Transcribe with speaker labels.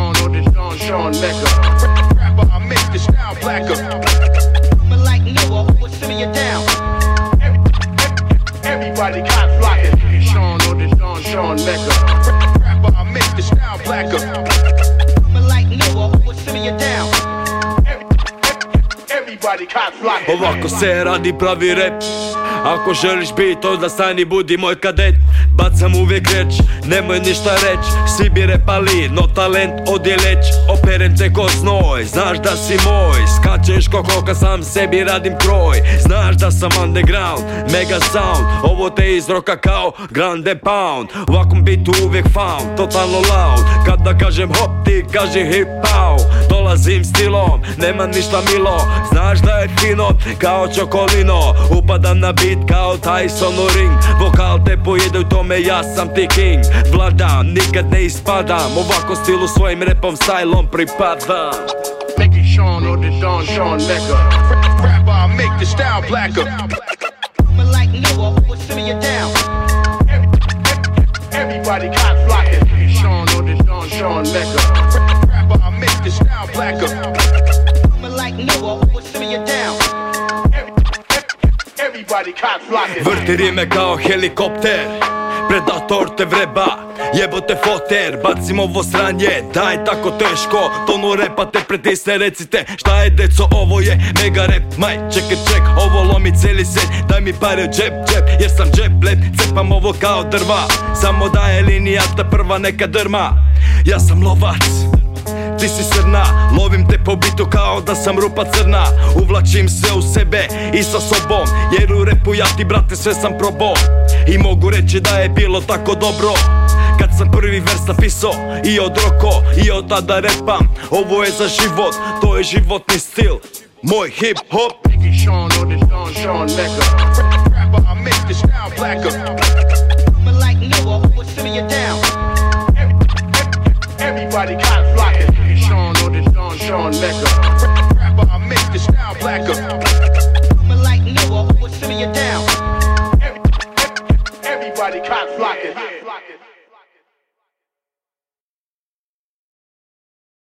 Speaker 1: Sean or the Don Sean Mecca. Rapper, I make the style blacker.
Speaker 2: But like Noah, who will simmer you down?
Speaker 1: Everybody got flocking. Sean or the Don Sean Mecca. Rapper, I make the style blacker.
Speaker 2: But like Noah, who will simmer you down?
Speaker 1: Everybody got flocking.
Speaker 3: Ovako se radi pravi rap Ako želiš bit, onda stani budi moj kadet Bacam uvijek reč, nemoj ništa reć. Svi bi repali, no talent odi leć. Operem te ko znoj, znaš da si moj. Skačeš ko koka, sam sebi radim kroj. Znaš da sam underground, mega sound. Ovo te izroka kao grande pound. Ovakvom bitu uvijek found, totalno loud. Kada kažem hop, ti kaži hip pow Dolazim stilom, nema ništa milo. Znaš da je fino, kao čokolino. Upadam na beat kao Tyson u ring. Vokal te pojede u tome, ja sam ti king Vladam, nikad ne ispadam Ovako stilu svojim repom, stylom pripadam
Speaker 1: Make it Sean or the Don Sean Mecca. Rapper, I make the style blacker.
Speaker 2: But like Noah, simmer you down?
Speaker 1: Everybody got flocking. Sean or the Don Sean Mecca. Rapper, I make the style blacker.
Speaker 2: But like Noah, simmer you down?
Speaker 1: Everybody got flocking.
Speaker 3: Vrti rime kao helikopter Predator te vreba. Jebote foter, bacim ovo sranje Daj tako teško, tonu repa te pretisne Recite šta je deco, ovo je mega rap Maj, čekaj ček, ovo lomi cijeli set. Daj mi pare u džep, džep, jer sam džep let Cepam ovo kao drva Samo da je linija ta prva neka drma. Ja sam lovac ti si srna, lovim te po bitu kao da sam rupa crna. Uvlačim sve u sebe i sa sobom Jer u repu ja ti brate sve sam probao I mogu reći da je bilo tako dobro Kad sam prvi vers napisao i od roko I od tada repam Ovo je za život, to je životni stil Moj hip hop?
Speaker 1: Everybody got flocking. Sean or the Don Sean Mecca. Rapper, I make the style blacker.
Speaker 2: But like Noah, simmer you down?
Speaker 1: Everybody got flocking.